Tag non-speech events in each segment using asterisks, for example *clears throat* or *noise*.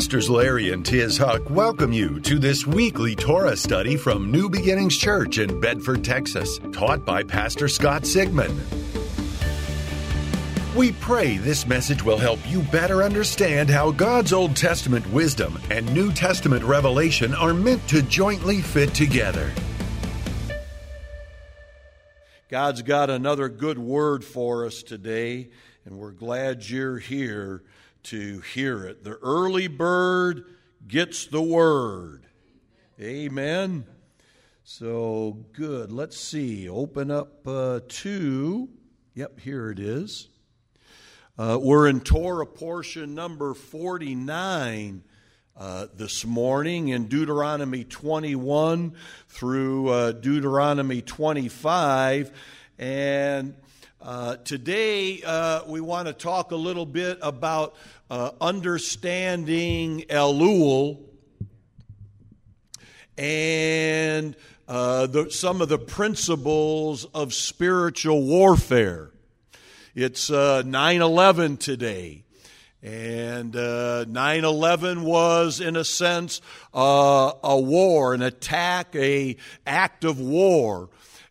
Pastors Larry and Tiz Huch welcome you to this weekly Torah study from New Beginnings Church in Bedford, Texas, taught by Pastor Scott Sigmund. We pray this message will help you better understand how God's Old Testament wisdom and New Testament revelation are meant to jointly fit together. God's got another good word for us today, and we're glad you're here to hear it. The early bird gets the word. Amen. So good. Let's see. Open up uh, to, yep, here it is. Uh, we're in Torah portion number 49 uh, this morning in Deuteronomy 21 through uh, Deuteronomy 25. And uh, today, uh, we want to talk a little bit about uh, understanding Elul and uh, the, some of the principles of spiritual warfare. It's uh, 9 11 today. And 9 11 was, in a sense, a war, an attack, a act of war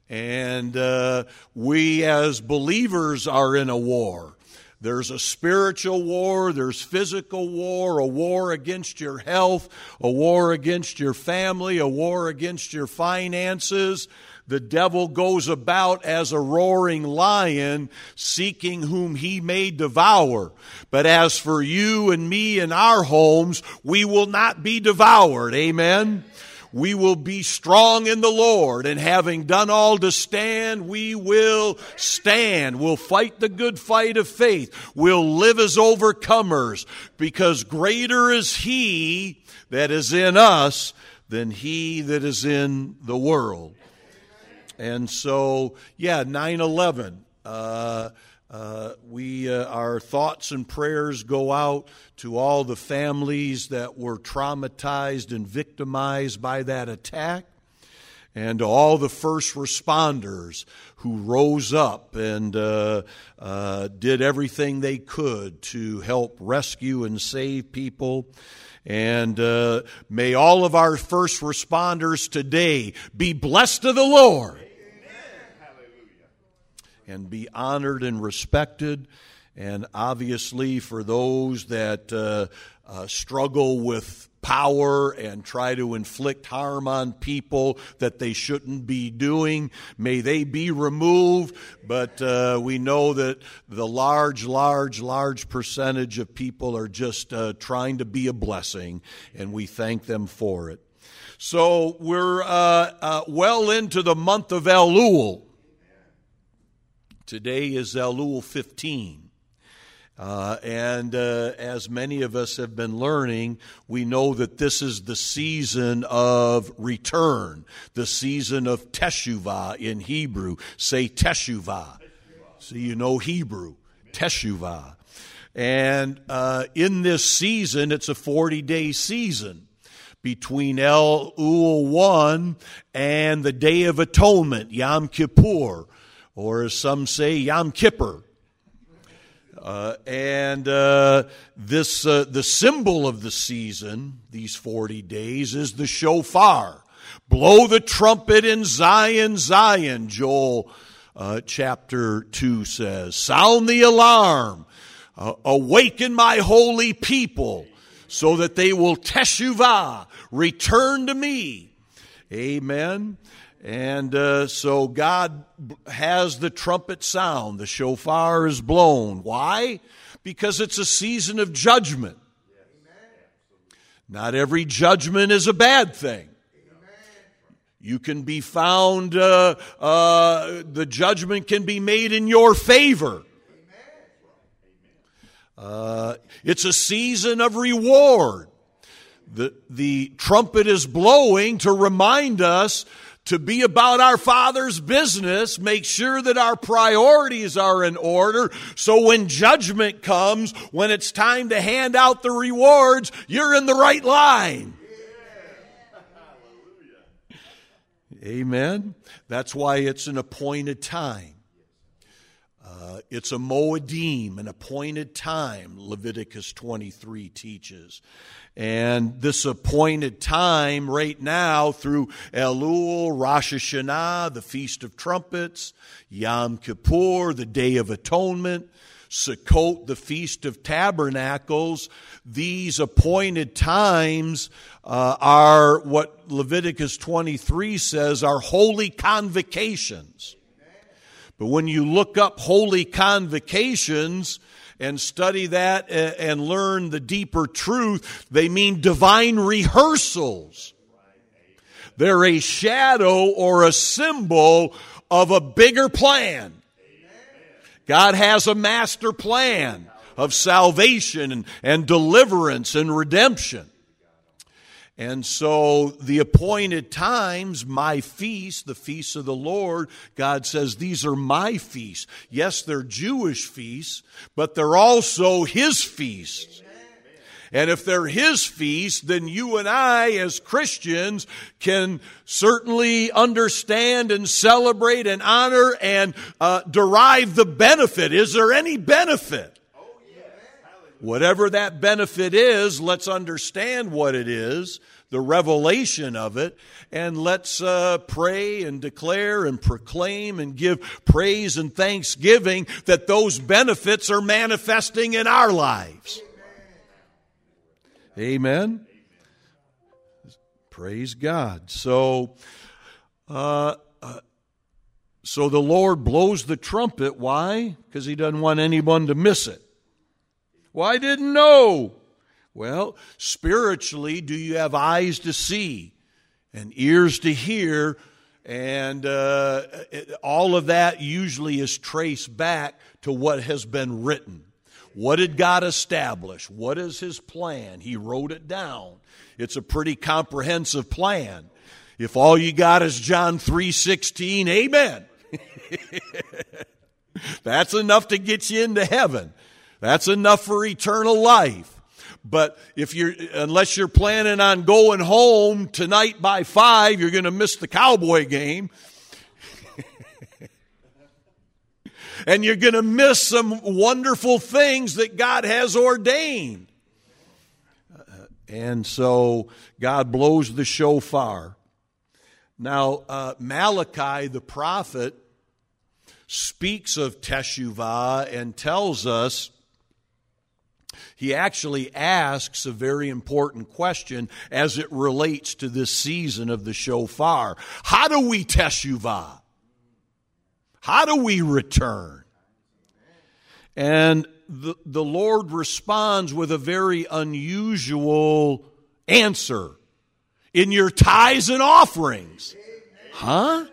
and uh, we as believers are in a war. There's a spiritual war, there's physical war, a war against your health, a war against your family, a war against your finances. The devil goes about as a roaring lion, seeking whom he may devour. But as for you and me and our homes, we will not be devoured. Amen we will be strong in the Lord, and having done all to stand, we will stand. We'll fight the good fight of faith. We'll live as overcomers, because greater is He that is in us than He that is in the world. And so, yeah, 9 11. Uh, uh, we, uh, our thoughts and prayers go out to all the families that were traumatized and victimized by that attack, and to all the first responders who rose up and uh, uh did everything they could to help rescue and save people. And uh, may all of our first responders today be blessed of the Lord and be honored and respected. And obviously, for those that uh, uh, struggle with power and try to inflict harm on people that they shouldn't be doing, may they be removed. But uh, we know that the large, large, large percentage of people are just uh, trying to be a blessing, and we thank them for it. So we're uh, uh, well into the month of Elul. Today is Elul 15. Uh, and uh, as many of us have been learning, we know that this is the season of return, the season of Teshuvah in Hebrew. Say Teshuvah. So you know Hebrew. Teshuvah. And uh, in this season, it's a 40 day season between Elul 1 and the Day of Atonement, Yom Kippur or as some say, Yom Kippur. Uh, and uh, this, uh, the symbol of the season, these 40 days, is the shofar. Blow the trumpet in Zion, Zion, Joel uh, chapter 2 says. Sound the alarm. Uh, awaken my holy people so that they will teshuvah, return to me. Amen. And uh, so God has the trumpet sound, the shofar is blown. Why? Because it's a season of judgment. Not every judgment is a bad thing. You can be found, uh, uh, the judgment can be made in your favor. Uh, it's a season of reward. The, the trumpet is blowing to remind us to be about our Father's business, make sure that our priorities are in order, so when judgment comes, when it's time to hand out the rewards, you're in the right line. Amen. That's why it's an appointed time. Uh, it's a moedim, an appointed time, Leviticus 23 teaches. And this appointed time right now through Elul, Rosh Hashanah, the Feast of Trumpets, Yom Kippur, the Day of Atonement, Sukkot, the Feast of Tabernacles, these appointed times uh, are what Leviticus 23 says are holy convocations. But when you look up holy convocations and study that and learn the deeper truth, they mean divine rehearsals. They're a shadow or a symbol of a bigger plan. God has a master plan of salvation and, deliverance and redemption. And so the appointed times, my feast, the feasts of the Lord, God says these are my feasts. Yes, they're Jewish feasts, but they're also His feasts. And if they're His feasts, then you and I as Christians can certainly understand and celebrate and honor and uh, derive the benefit. Is there any benefit? Whatever that benefit is, let's understand what it is, the revelation of it, and let's uh, pray and declare and proclaim and give praise and thanksgiving that those benefits are manifesting in our lives. Amen. Praise God. So, uh, uh, so the Lord blows the trumpet. Why? Because He doesn't want anyone to miss it. Well, I didn't know. Well, spiritually, do you have eyes to see and ears to hear? And uh, it, all of that usually is traced back to what has been written. What did God establish? What is His plan? He wrote it down. It's a pretty comprehensive plan. If all you got is John 3:16, amen. *laughs* That's enough to get you into heaven. That's enough for eternal life. But if you're, unless you're planning on going home tonight by five, you're going to miss the cowboy game. *laughs* and you're going to miss some wonderful things that God has ordained. and so God blows the shofar. Now, uh, Malachi the prophet speaks of Teshuvah and tells us he actually asks a very important question as it relates to this season of the shofar. How do we teshuvah? How do we return? And the, the Lord responds with a very unusual answer in your tithes and offerings. Huh?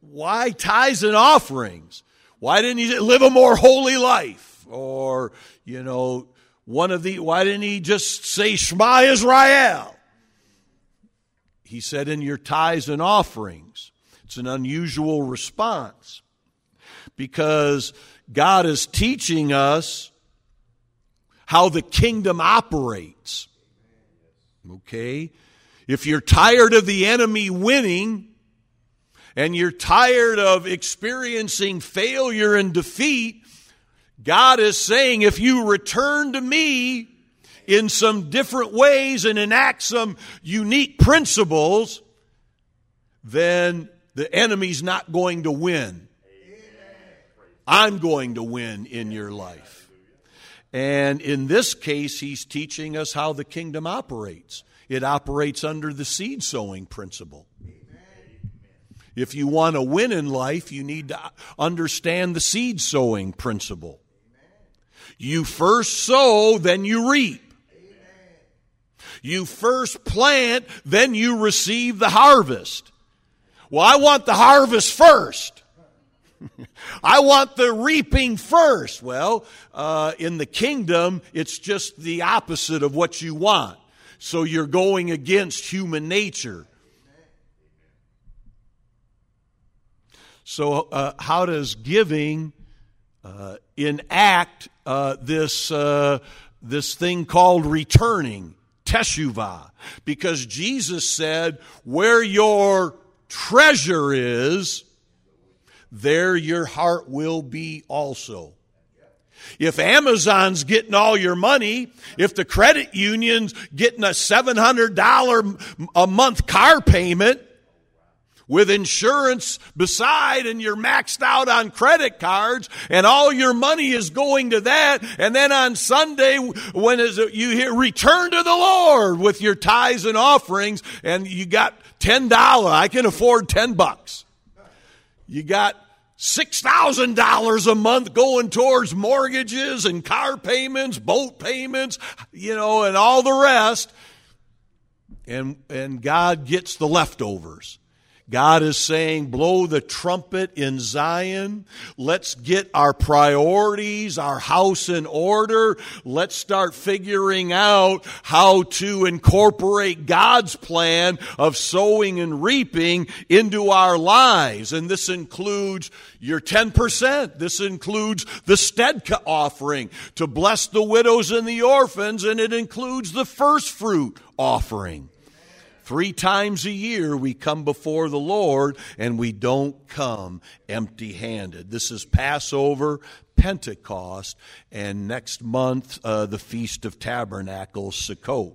Why tithes and offerings? Why didn't you live a more holy life? Or, you know, one of the, why didn't he just say Shema Israel? He said, in your tithes and offerings. It's an unusual response because God is teaching us how the kingdom operates. Okay? If you're tired of the enemy winning, and you're tired of experiencing failure and defeat, God is saying, if you return to me in some different ways and enact some unique principles, then the enemy's not going to win. I'm going to win in your life. And in this case, he's teaching us how the kingdom operates. It operates under the seed sowing principle. If you want to win in life, you need to understand the seed sowing principle. You first sow, then you reap. You first plant, then you receive the harvest. Well, I want the harvest first. *laughs* I want the reaping first. Well, uh, in the kingdom, it's just the opposite of what you want. So you're going against human nature. So, uh, how does giving enact uh, this, uh, this thing called returning, teshuvah? Because Jesus said, where your treasure is, there your heart will be also. If Amazon's getting all your money, if the credit union's getting a $700 a month car payment, with insurance beside and you're maxed out on credit cards and all your money is going to that. And then on Sunday, when is it, you hear return to the Lord with your tithes and offerings and you got $10. I can afford 10 bucks. You got $6,000 a month going towards mortgages and car payments, boat payments, you know, and all the rest. And, and God gets the leftovers. God is saying, blow the trumpet in Zion. Let's get our priorities, our house in order. Let's start figuring out how to incorporate God's plan of sowing and reaping into our lives. And this includes your 10%. This includes the tzedakah offering to bless the widows and the orphans, and it includes the first fruit offering. Three times a year we come before the Lord and we don't come empty handed. This is Passover, Pentecost, and next month uh, the Feast of Tabernacles, Sukkot.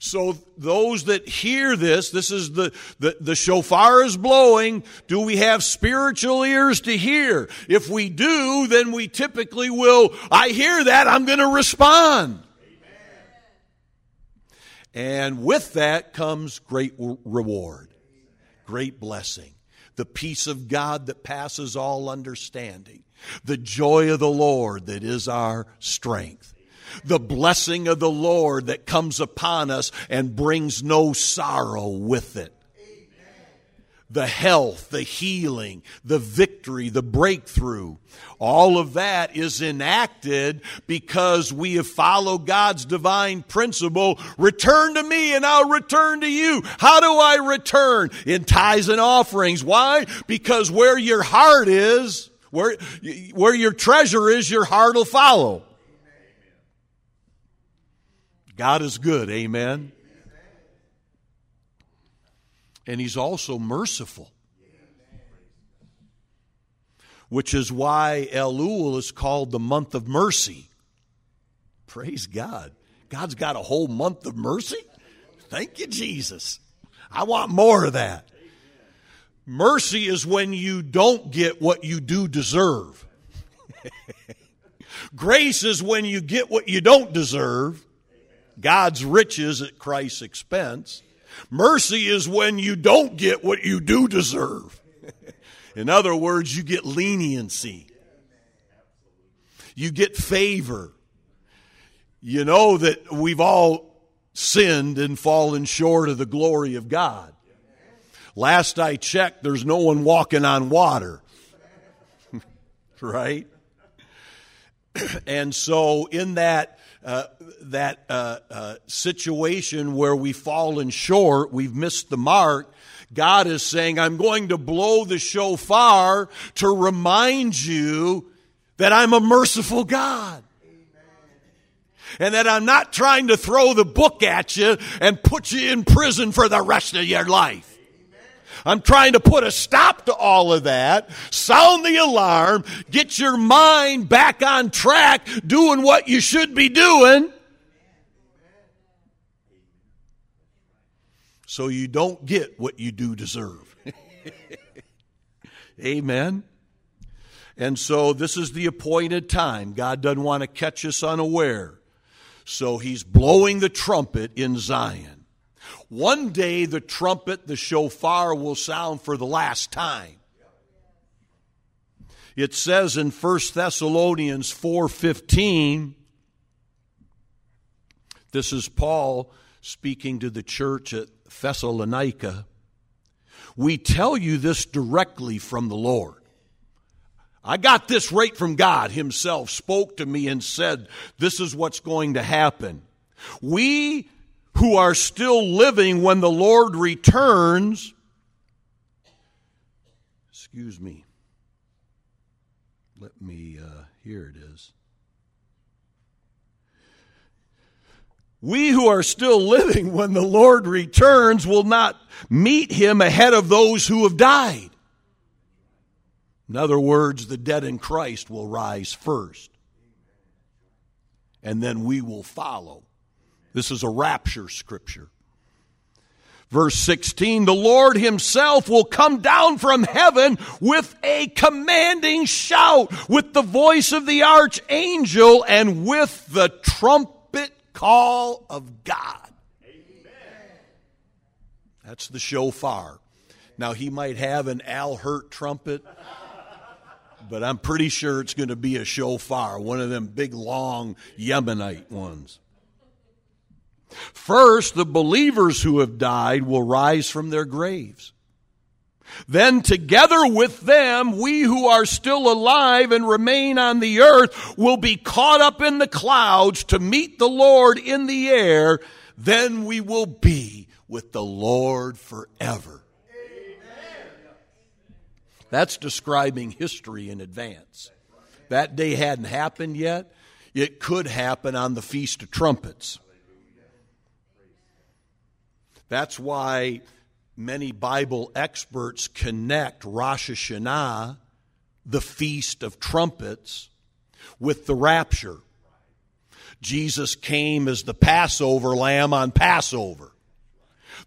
So those that hear this, this is the, the, the shofar is blowing. Do we have spiritual ears to hear? If we do, then we typically will, I hear that, I'm going to respond. And with that comes great reward, great blessing, the peace of God that passes all understanding, the joy of the Lord that is our strength, the blessing of the Lord that comes upon us and brings no sorrow with it the health, the healing, the victory, the breakthrough. All of that is enacted because we have followed God's divine principle. Return to me and I'll return to you. How do I return? In tithes and offerings. Why? Because where your heart is, where, where your treasure is, your heart will follow. God is good. Amen and he's also merciful. Which is why Elul is called the month of mercy. Praise God. God's got a whole month of mercy. Thank you, Jesus. I want more of that. Mercy is when you don't get what you do deserve. *laughs* Grace is when you get what you don't deserve. God's riches at Christ's expense. Mercy is when you don't get what you do deserve. In other words, you get leniency. You get favor. You know that we've all sinned and fallen short of the glory of God. Last I checked, there's no one walking on water. *laughs* right? *clears throat* and so, in that uh, that uh, uh, situation where we've fallen short, we've missed the mark, God is saying, I'm going to blow the shofar to remind you that I'm a merciful God. And that I'm not trying to throw the book at you and put you in prison for the rest of your life. I'm trying to put a stop to all of that, sound the alarm, get your mind back on track, doing what you should be doing. So you don't get what you do deserve. *laughs* Amen. And so this is the appointed time. God doesn't want to catch us unaware. So he's blowing the trumpet in Zion. One day the trumpet, the shofar will sound for the last time. It says in 1 Thessalonians 4:15 This is Paul speaking to the church at Thessalonica. We tell you this directly from the Lord. I got this right from God Himself, spoke to me and said, This is what's going to happen. We who are still living when the Lord returns. Excuse me. Let me, uh, here it is. We who are still living *laughs* when the Lord returns will not meet him ahead of those who have died. In other words, the dead in Christ will rise first. And then we will follow. This is a rapture scripture. Verse 16, the Lord himself will come down from heaven with a commanding shout, with the voice of the archangel, and with the trumpet call of God. Amen. That's the shofar. Now, he might have an Al Hirt trumpet, but I'm pretty sure it's going to be a shofar, one of them big, long Yemenite ones. First, the believers who have died will rise from their graves. Then, together with them, we who are still alive and remain on the earth will be caught up in the clouds to meet the Lord in the air. Then we will be with the Lord forever. That's describing history in advance. That day hadn't happened yet. It could happen on the Feast of Trumpets. That's why many Bible experts connect Rosh Hashanah, the Feast of Trumpets, with the rapture. Jesus came as the Passover lamb on Passover.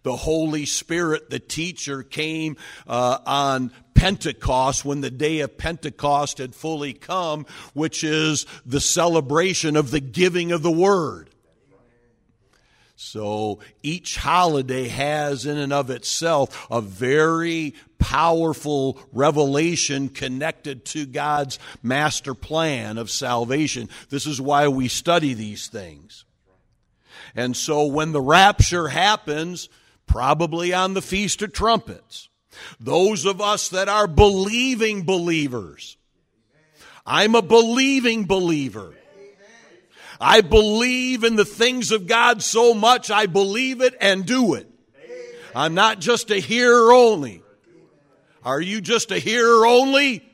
The Holy Spirit, the teacher, came uh, on Pentecost when the day of Pentecost had fully come, which is the celebration of the giving of the Word. So each holiday has in and of itself a very powerful revelation connected to God's master plan of salvation. This is why we study these things. And so when the rapture happens, probably on the Feast of Trumpets, those of us that are believing believers, I'm a believing believer. I believe in the things of God so much, I believe it and do it. I'm not just a hearer only. Are you just a hearer only?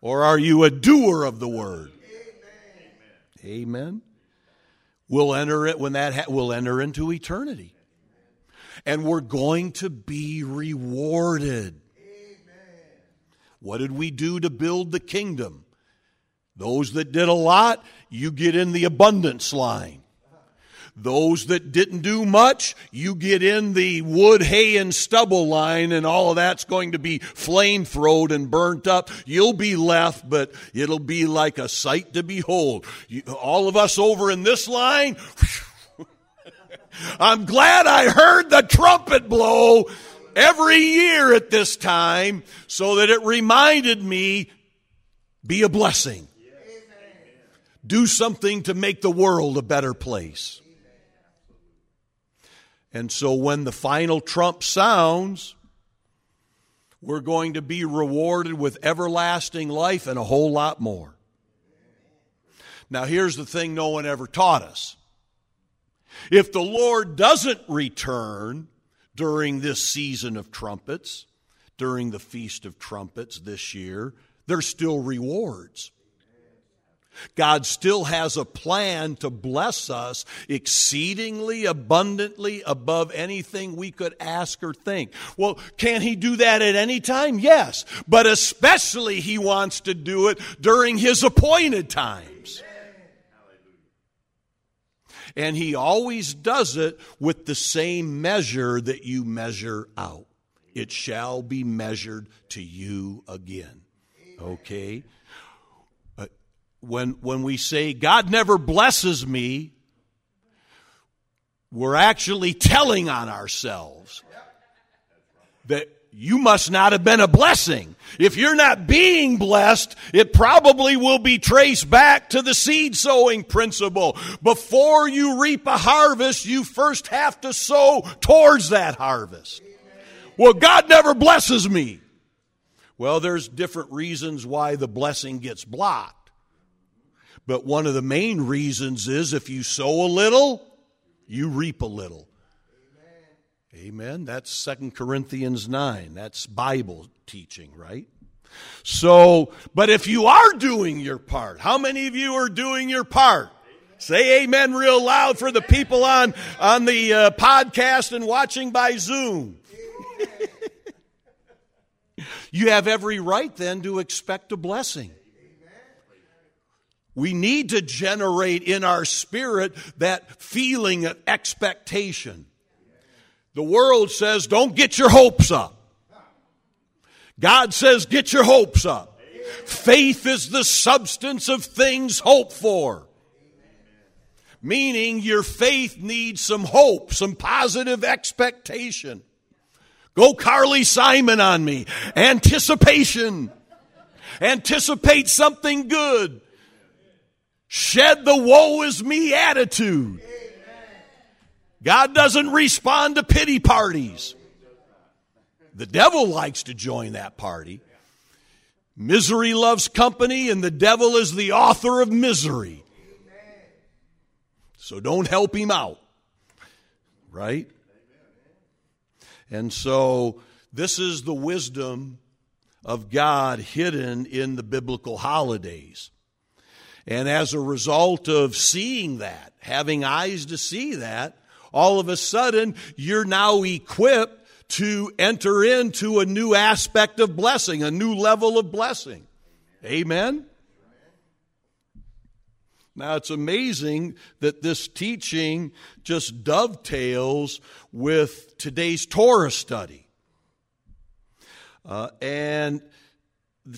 Or are you a doer of the word? Amen. We'll enter it when that ha- we'll enter into eternity. And we're going to be rewarded. What did we do to build the kingdom? Those that did a lot, you get in the abundance line. Those that didn't do much, you get in the wood, hay, and stubble line, and all of that's going to be flame throwed and burnt up. You'll be left, but it'll be like a sight to behold. You, all of us over in this line, *laughs* I'm glad I heard the trumpet blow every year at this time so that it reminded me be a blessing. Do something to make the world a better place. And so when the final trump sounds, we're going to be rewarded with everlasting life and a whole lot more. Now, here's the thing no one ever taught us. If the Lord doesn't return during this season of trumpets, during the Feast of Trumpets this year, there's still rewards. God still has a plan to bless us exceedingly abundantly above anything we could ask or think. Well, can He do that at any time? Yes. But especially He wants to do it during His appointed times. And He always does it with the same measure that you measure out. It shall be measured to you again. Okay? When, when we say God never blesses me, we're actually telling on ourselves that you must not have been a blessing. If you're not being blessed, it probably will be traced back to the seed sowing principle. Before you reap a harvest, you first have to sow towards that harvest. Well, God never blesses me. Well, there's different reasons why the blessing gets blocked. But one of the main reasons is if you sow a little, you reap a little. Amen. Amen. That's Second Corinthians 9. That's Bible teaching, right? So, but if you are doing your part, how many of you are doing your part? Say amen real loud for the people on, on the uh, podcast and watching by Zoom. *laughs* you have every right then to expect a blessing. We need to generate in our spirit that feeling of expectation. The world says, don't get your hopes up. God says, get your hopes up. Faith is the substance of things hoped for. Meaning your faith needs some hope, some positive expectation. Go Carly Simon on me. Anticipation. Anticipate something good. Shed the woe is me attitude. God doesn't respond to pity parties. The devil likes to join that party. Misery loves company, and the devil is the author of misery. So don't help him out. Right? And so this is the wisdom of God hidden in the biblical holidays. And as a result of seeing that, having eyes to see that, all of a sudden you're now equipped to enter into a new aspect of blessing, a new level of blessing. Amen? Now, it's amazing that this teaching just dovetails with today's Torah study. Uh, and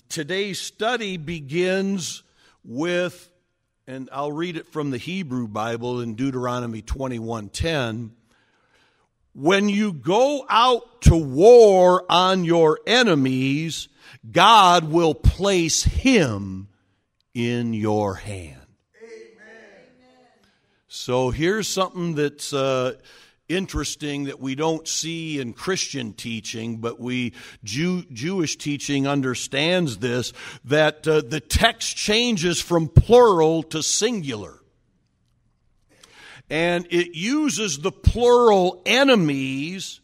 today's study begins with and I'll read it from the Hebrew Bible in Deuteronomy 21:10 when you go out to war on your enemies, God will place him in your hand. Amen. So here's something that's uh, interesting that we don't see in Christian teaching, but we Jew, Jewish teaching understands this that uh, the text changes from plural to singular and it uses the plural enemies.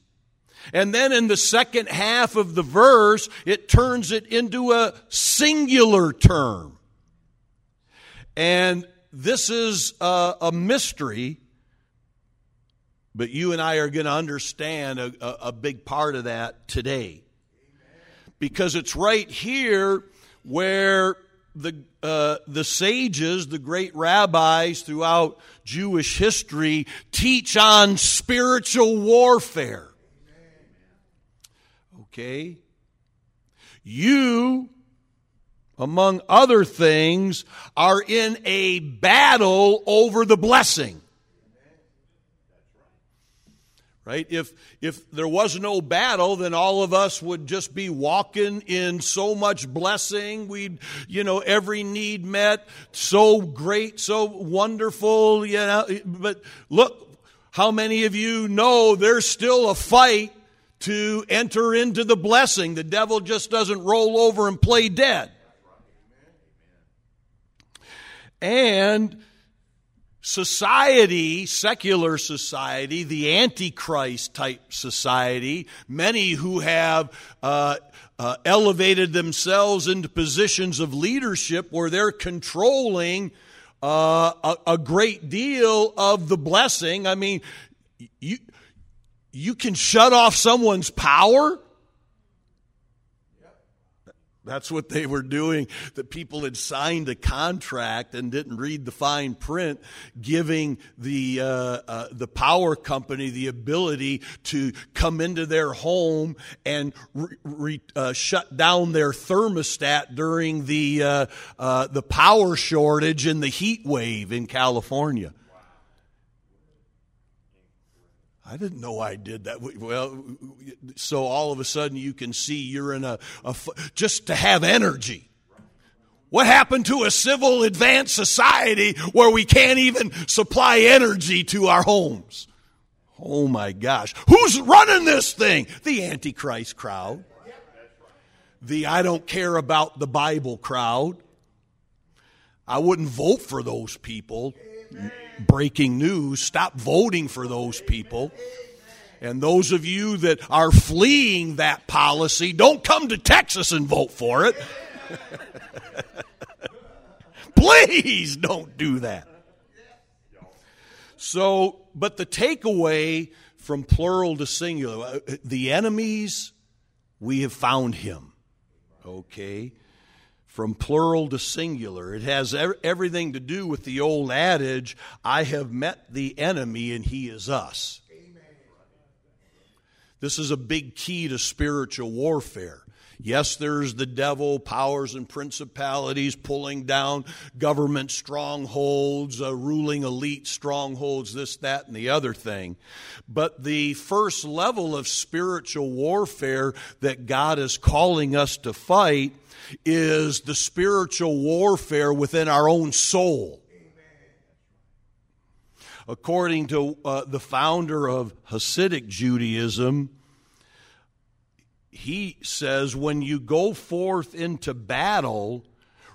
And then in the second half of the verse, it turns it into a singular term. And this is a, a mystery, but you and I are going to understand a, a, a big part of that today. Because it's right here where the, uh, the sages, the great rabbis throughout Jewish history, teach on spiritual warfare. Okay? You, among other things, are in a battle over the blessing right? If if there was no battle then all of us would just be walking in so much blessing. We'd you know every need met so great so wonderful you know. But look how many of you know there's still a fight to enter into the blessing? The devil just doesn't roll over and play dead. And society, secular society, the Antichrist type society, many who have uh, uh, elevated themselves into positions of leadership where they're controlling uh, a, a great deal of the blessing. I mean, you, you can shut off someone's power that's what they were doing. The people had signed a contract and didn't read the fine print, giving the uh, uh, the power company the ability to come into their home and re- re- uh, shut down their thermostat during the uh, uh, the power shortage and the heat wave in California. I didn't know I did that. Well, so all of a sudden you can see you're in a, a just to have energy. What happened to a civil advanced society where we can't even supply energy to our homes? Oh my gosh. Who's running this thing? The Antichrist crowd. The I don't care about the Bible crowd. I wouldn't vote for those people. Amen breaking news. Stop voting for those people. And those of you that are fleeing that policy, don't come to Texas and vote for it. *laughs* Please don't do that. So, but the takeaway from plural to singular, uh, the enemies, we have found him. Okay? From plural to singular. It has everything to do with the old adage I have met the enemy and he is us. This is a big key to spiritual warfare. Yes, there's the devil, powers and principalities pulling down government strongholds, uh, ruling elite strongholds, this, that, and the other thing. But the first level of spiritual warfare that God is calling us to fight is the spiritual warfare within our own soul. According to uh, the founder of Hasidic Judaism, he says when you go forth into battle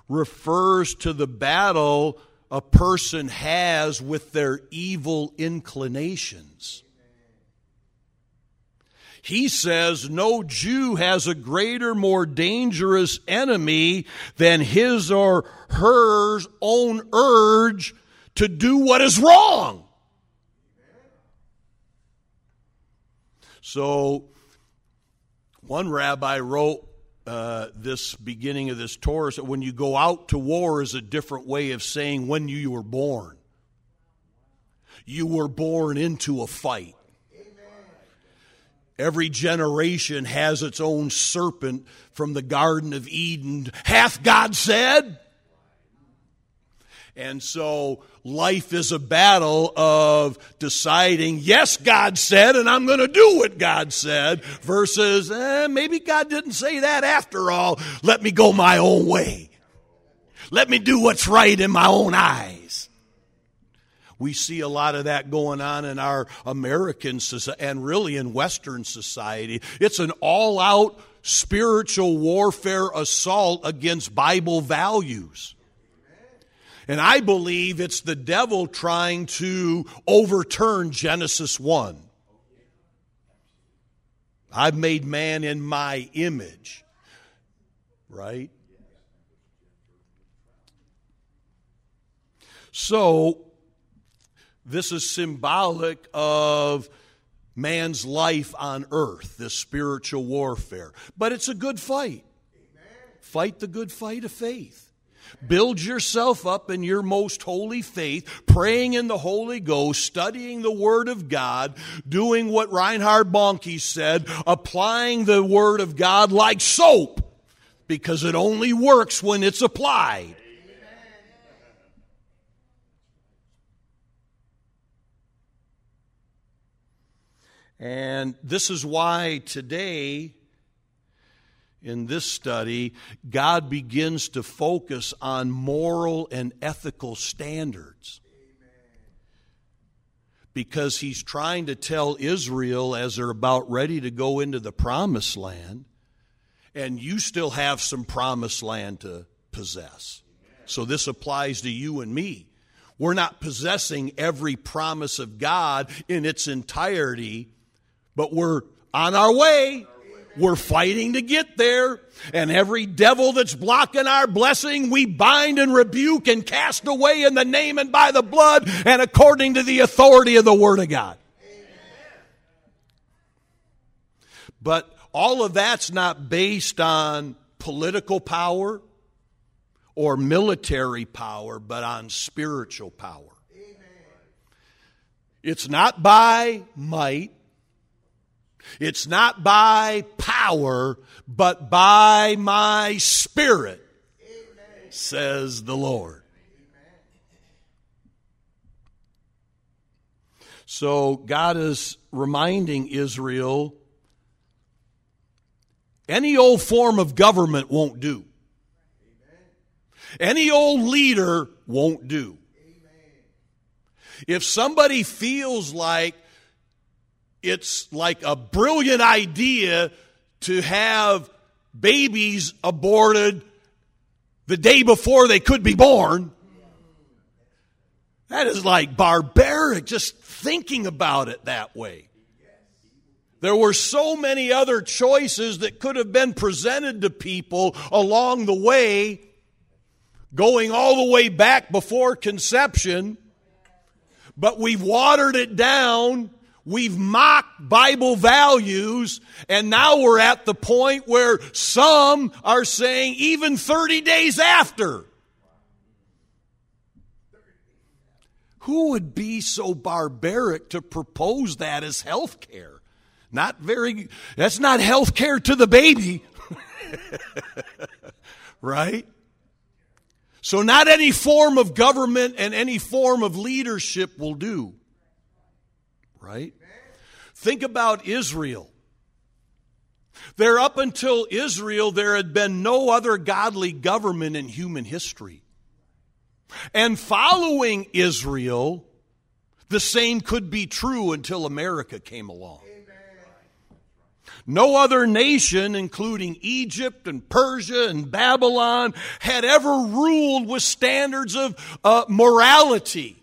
refers to the battle a person has with their evil inclinations. He says no Jew has a greater, more dangerous enemy than his or her own urge to do what is wrong. So one rabbi wrote uh, this beginning of this Torah that when you go out to war is a different way of saying when you were born. You were born into a fight. Every generation has its own serpent from the Garden of Eden. Hath God said? And so life is a battle of deciding, yes, God said, and I'm going to do what God said, versus, eh, maybe God didn't say that after all. Let me go my own way. Let me do what's right in my own eyes. We see a lot of that going on in our American society and really in Western society. It's an all out spiritual warfare assault against Bible values. And I believe it's the devil trying to overturn Genesis 1. I've made man in my image. Right? So, this is symbolic of man's life on earth, this spiritual warfare. But it's a good fight. Fight the good fight of faith. Build yourself up in your most holy faith, praying in the Holy Ghost, studying the Word of God, doing what Reinhard Bonnke said, applying the Word of God like soap, because it only works when it's applied. And this is why today in this study, God begins to focus on moral and ethical standards. Because he's trying to tell Israel as they're about ready to go into the promised land, and you still have some promised land to possess. So this applies to you and me. We're not possessing every promise of God in its entirety, but we're on our way. We're fighting to get there. And every devil that's blocking our blessing, we bind and rebuke and cast away in the name and by the blood and according to the authority of the Word of God. But all of that's not based on political power or military power, but on spiritual power. It's not by might, it's not by power, but by my spirit, Amen. says the Lord. So God is reminding Israel any old form of government won't do. Any old leader won't do. If somebody feels like it's like a brilliant idea to have babies aborted the day before they could be born. That is like barbaric, just thinking about it that way. There were so many other choices that could have been presented to people along the way, going all the way back before conception, but we've watered it down We've mocked Bible values, and now we're at the point where some are saying even 30 days after. Who would be so barbaric to propose that as health care? Not very, that's not health care to the baby. *laughs* right? So, not any form of government and any form of leadership will do. Right? Think about Israel. There, up until Israel, there had been no other godly government in human history. And following Israel, the same could be true until America came along. No other nation, including Egypt and Persia and Babylon, had ever ruled with standards of uh, morality.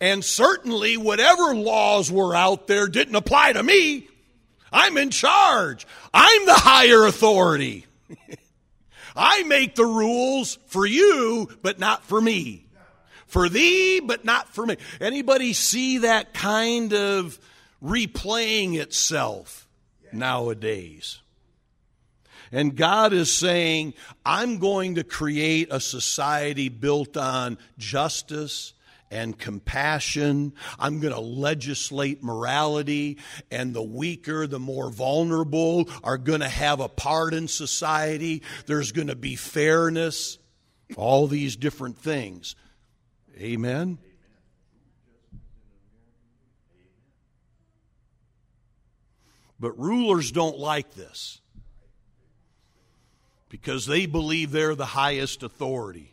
And certainly, whatever laws were out there didn't apply to me. I'm in charge. I'm the higher authority. *laughs* I make the rules for you, but not for me. For thee, but not for me. Anybody see that kind of replaying itself nowadays? And God is saying, I'm going to create a society built on justice and compassion. I'm going to legislate morality, and the weaker, the more vulnerable are going to have a part in society. There's going to be fairness, all these different things. Amen. But rulers don't like this because they believe they're the highest authority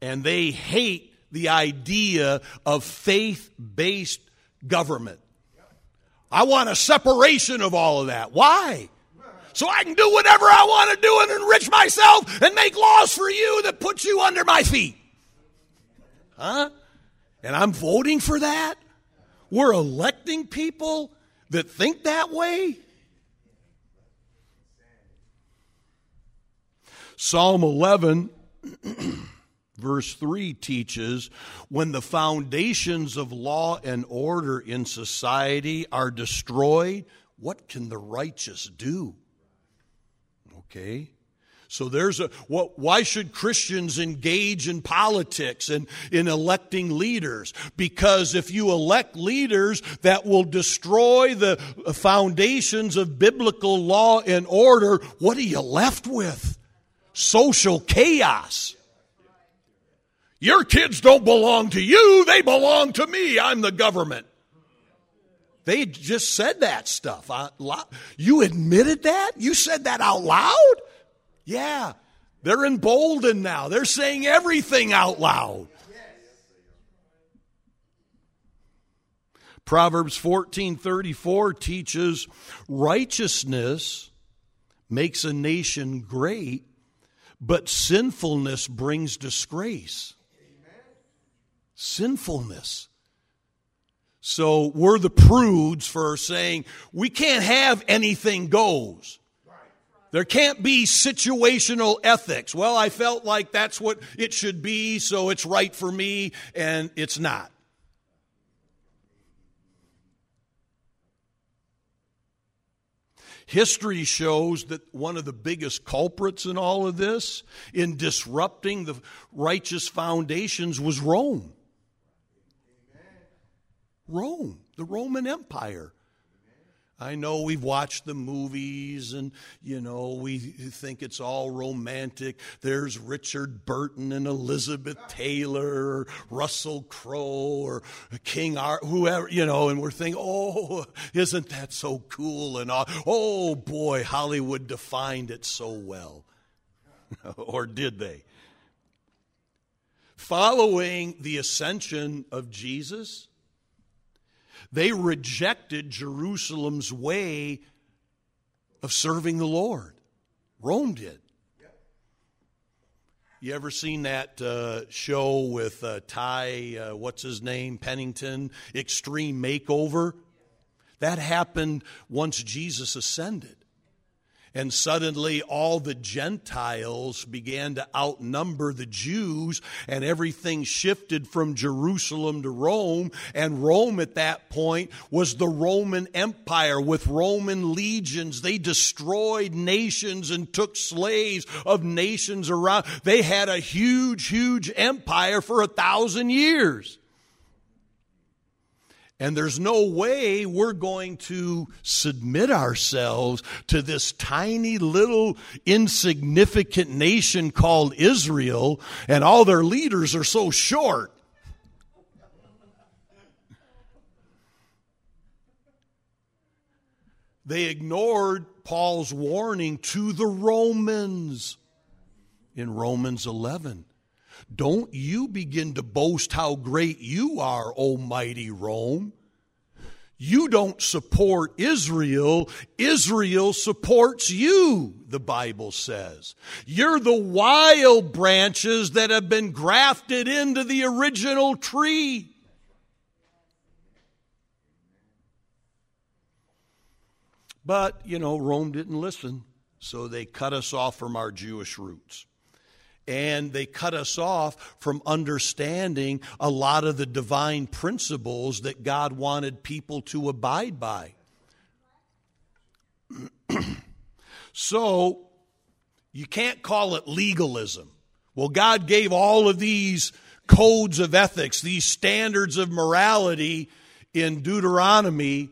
and they hate the idea of faith based government. I want a separation of all of that. Why? So I can do whatever I want to do and enrich myself and make laws for you that put you under my feet. Huh? And I'm voting for that? We're electing people that think that way? Psalm 11 *clears throat* Verse 3 teaches when the foundations of law and order in society are destroyed, what can the righteous do? Okay? So there's a what why should Christians engage in politics and in electing leaders? Because if you elect leaders that will destroy the uh, foundations of biblical law and order, what are you left with? Social chaos. Your kids don't belong to you, they belong to me. I'm the government. They just said that stuff. You admitted that? You said that out loud? Yeah. They're emboldened now. They're saying everything out loud. Proverbs 14:34 teaches righteousness makes a nation great, but sinfulness brings disgrace sinfulness. So we're the prudes for saying we can't have anything goes. There can't be situational ethics. Well, I felt like that's what it should be, so it's right for me, and it's not. History shows that one of the biggest culprits in all of this, in disrupting the righteous foundations, was Rome. Rome, the Roman Empire. I know we've watched the movies and, you know, we think it's all romantic. There's Richard Burton and Elizabeth Taylor or Russell Crowe or King Art, whoever, you know, and we're thinking, oh, isn't that so cool and all? Oh boy, Hollywood defined it so well. *laughs* or did they? Following the ascension of Jesus, they rejected Jerusalem's way of serving the Lord. Rome did. You ever seen that uh, show with uh, Ty, uh, what's his name, Pennington, Extreme Makeover? That happened once Jesus ascended. And suddenly, all the Gentiles began to outnumber the Jews, and everything shifted from Jerusalem to Rome. And Rome, at that point, was the Roman Empire with Roman legions. They destroyed nations and took slaves of nations around. They had a huge, huge empire for a thousand years. And there's no way we're going to submit ourselves to this tiny little insignificant nation called Israel, and all their leaders are so short. They ignored Paul's warning to the Romans in Romans 11. Don't you begin to boast how great you are, Almighty Rome. You don't support Israel. Israel supports you, the Bible says. You're the wild branches that have been grafted into the original tree. But, you know, Rome didn't listen, so they cut us off from our Jewish roots and they cut us off from understanding a lot of the divine principles that God wanted people to abide by. *clears throat* so, you can't call it legalism. Well, God gave all of these codes of ethics, these standards of morality in Deuteronomy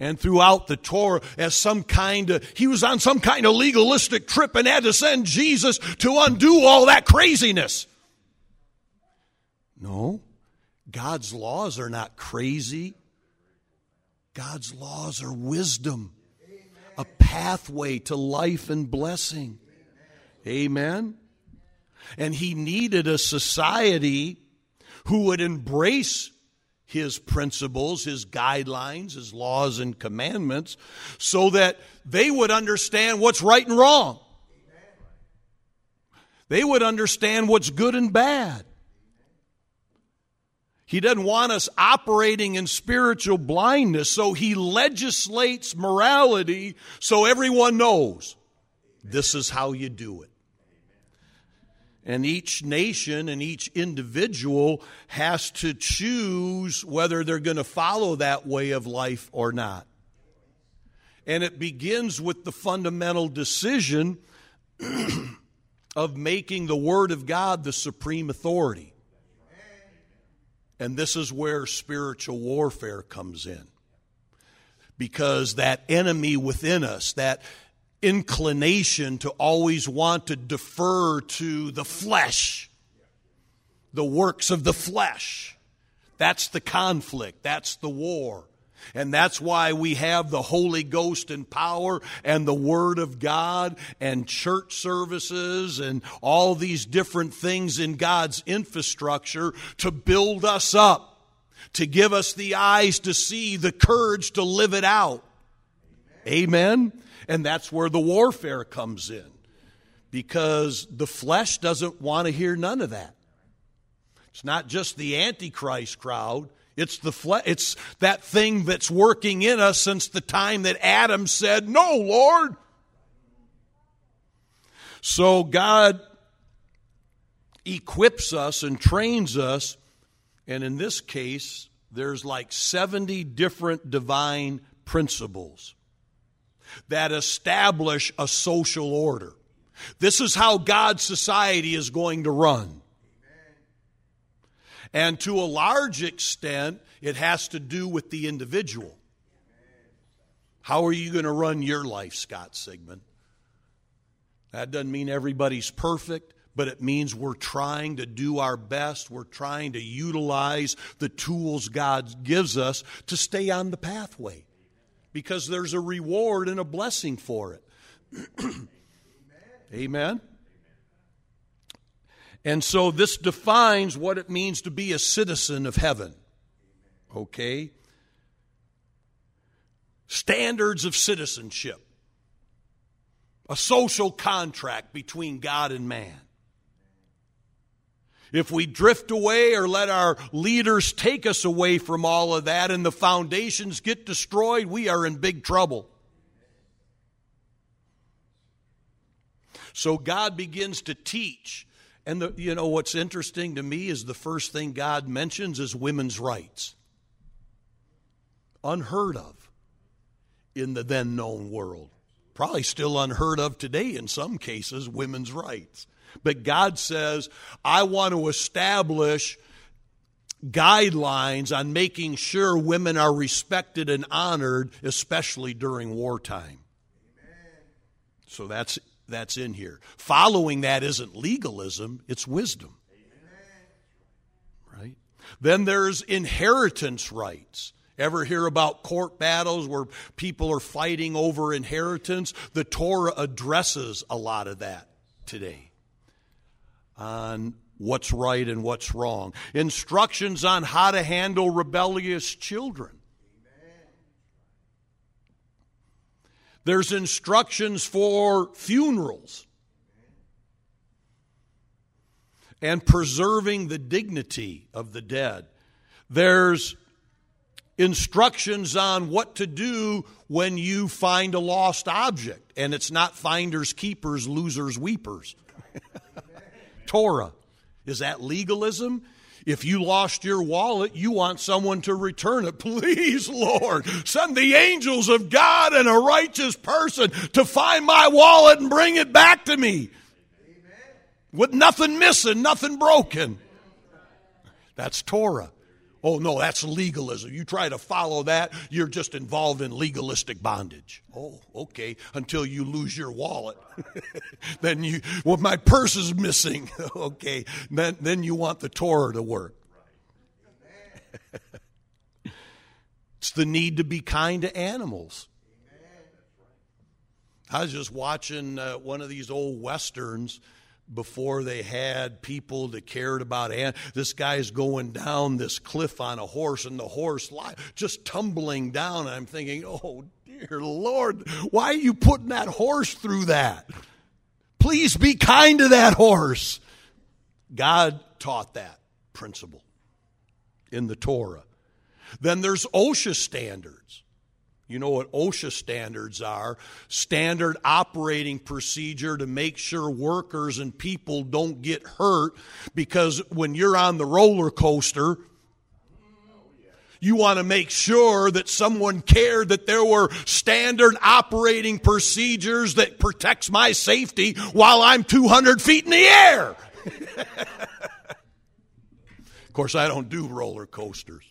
and throughout the Torah as some kind of, he was on some kind of legalistic trip and had to send Jesus to undo all that craziness. No, God's laws are not crazy. God's laws are wisdom, a pathway to life and blessing. Amen. And he needed a society who would embrace his principles, his guidelines, his laws and commandments, so that they would understand what's right and wrong. They would understand what's good and bad. He doesn't want us operating in spiritual blindness, so he legislates morality so everyone knows this is how you do it. And each nation and each individual has to choose whether they're going to follow that way of life or not. And it begins with the fundamental decision *clears throat* of making the Word of God the supreme authority. And this is where spiritual warfare comes in. Because that enemy within us, that inclination to always want to defer to the flesh, the works of the flesh. That's the conflict. That's the war. And that's why we have the Holy Ghost and power and the Word of God and church services and all these different things in God's infrastructure to build us up, to give us the eyes to see, the courage to live it out. Amen. And that's where the warfare comes in. Because the flesh doesn't want to hear none of that. It's not just the Antichrist crowd. It's the fle- it's that thing that's working in us since the time that Adam said, "No, Lord." So God equips us and trains us, and in this case, there's like 70 different divine principles that establish a social order. This is how God's society is going to run. And to a large extent, it has to do with the individual. How are you going to run your life, Scott Sigmund? That doesn't mean everybody's perfect, but it means we're trying to do our best. We're trying to utilize the tools God gives us to stay on the pathway because there's a reward and a blessing for it. *clears throat* Amen. And so this defines what it means to be a citizen of heaven. Okay? Standards of citizenship. A social contract between God and man. If we drift away or let our leaders take us away from all of that and the foundations get destroyed, we are in big trouble. So God begins to teach. And the, you know what's interesting to me is the first thing God mentions is women's rights. Unheard of in the then known world. Probably still unheard of today in some cases, women's rights. But God says, I want to establish guidelines on making sure women are respected and honored, especially during wartime. Amen. So that's that's in here. Following that isn't legalism, it's wisdom. Amen. Right? Then there's inheritance rights. Ever hear about court battles where people are fighting over inheritance? The Torah addresses a lot of that today on what's right and what's wrong. Instructions on how to handle rebellious children. There's instructions for funerals and preserving the dignity of the dead. There's instructions on what to do when you find a lost object, and it's not finders, keepers, losers, weepers. *laughs* Torah. Is that legalism? If you lost your wallet, you want someone to return it. *laughs* Please, Lord, send the angels of God and a righteous person to find my wallet and bring it back to me. Amen. With nothing missing, nothing broken. That's Torah. Oh, no, that's legalism. You try to follow that, you're just involved in legalistic bondage. Oh, okay, until you lose your wallet. *laughs* then you, well, my purse is missing. *laughs* okay, then, then you want the Torah to work. *laughs* it's the need to be kind to animals. I was just watching uh, one of these old westerns before they had people that cared about and this guy's going down this cliff on a horse and the horse just tumbling down. And i'm thinking oh dear lord why are you putting that horse through that? Please be kind to that horse. God taught that principle in the torah. Then there's osha standards you know what OSHA standards are standard operating procedure to make sure workers and people don't get hurt because when you're on the roller coaster, you want to make sure that someone cared that there were standard operating procedures that protects my safety while I'm 200 feet in the air. *laughs* of course, I don't do roller coasters.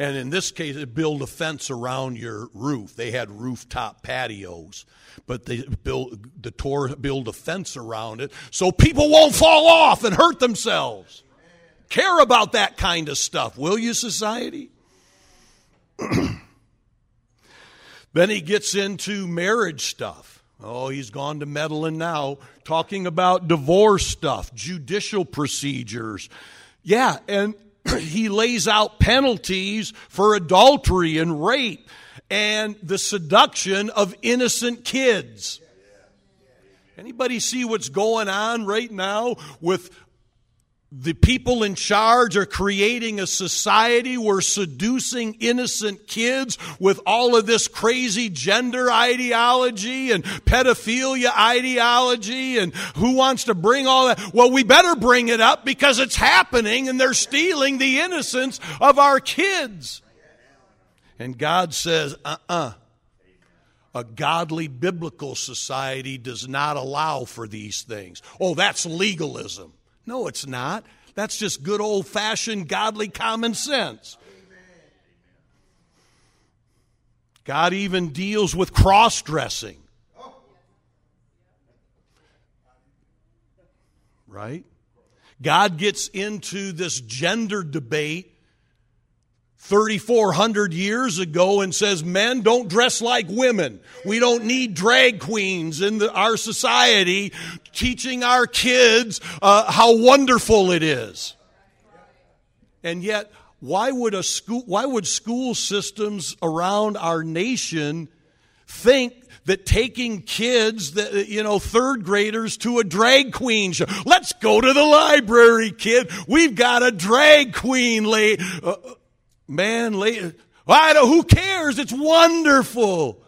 And in this case, it build a fence around your roof. They had rooftop patios, but they build the Torah build a fence around it so people won't fall off and hurt themselves. Care about that kind of stuff, will you, society? *clears throat* then he gets into marriage stuff. Oh, he's gone to meddling now, talking about divorce stuff, judicial procedures. Yeah, and he lays out penalties for adultery and rape and the seduction of innocent kids. Anybody see what's going on right now with the people in charge are creating a society where seducing innocent kids with all of this crazy gender ideology and pedophilia ideology and who wants to bring all that? Well, we better bring it up because it's happening and they're stealing the innocence of our kids. And God says, uh uh-uh. uh a godly biblical society does not allow for these things. Oh, that's legalism. No, it's not. That's just good old fashioned godly common sense. God even deals with cross dressing. Right? God gets into this gender debate 3,400 years ago and says men don't dress like women. We don't need drag queens in the, our society teaching our kids uh, how wonderful it is. And yet, why would a school, why would school systems around our nation think that taking kids, that, you know, third graders to a drag queen show. Let's go to the library, kid. We've got a drag queen lay. Uh, man later. I don't, who cares? It's wonderful.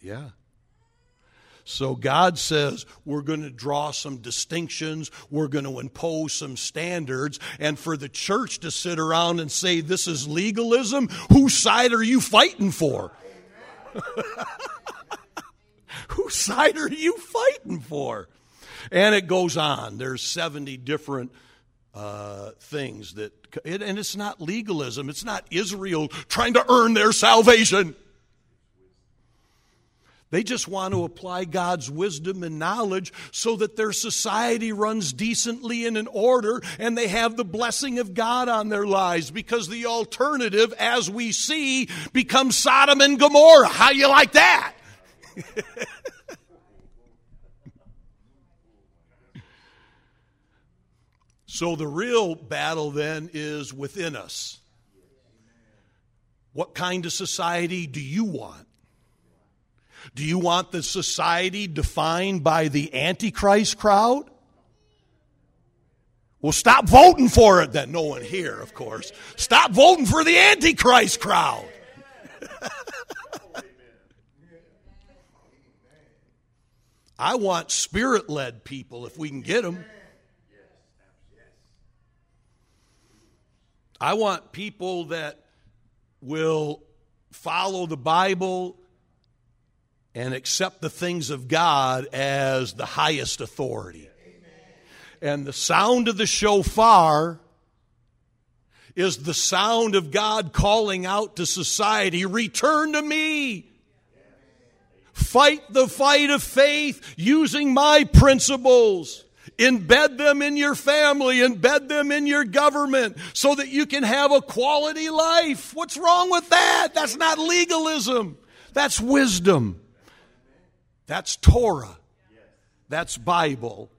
Yeah. So God says we're going to draw some distinctions, we're going to impose some standards, and for the church to sit around and say this is legalism, whose side are you fighting for? *laughs* whose side are you fighting for? And it goes on. There's 70 different uh, things that, and it's not legalism. It's not Israel trying to earn their salvation. They just want to apply God's wisdom and knowledge so that their society runs decently and in order and they have the blessing of God on their lives because the alternative, as we see, becomes Sodom and Gomorrah. How you like that? *laughs* so the real battle then is within us. What kind of society do you want? Do you want the society defined by the Antichrist crowd? Well, stop voting for it then. No one here, of course. Stop voting for the Antichrist crowd. *laughs* I want spirit led people if we can get them. I want people that will follow the Bible and accept the things of God as the highest authority. And the sound of the shofar is the sound of God calling out to society, return to me. Fight the fight of faith using my principles. Embed them in your family, embed them in your government so that you can have a quality life. What's wrong with that? That's not legalism. That's wisdom. That's Torah. That's Bible.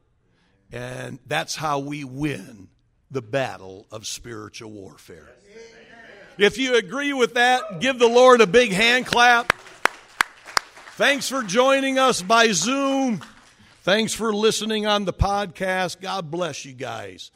And that's how we win the battle of spiritual warfare. If you agree with that, give the Lord a big hand clap. Thanks for joining us by Zoom. Thanks for listening on the podcast. God bless you guys.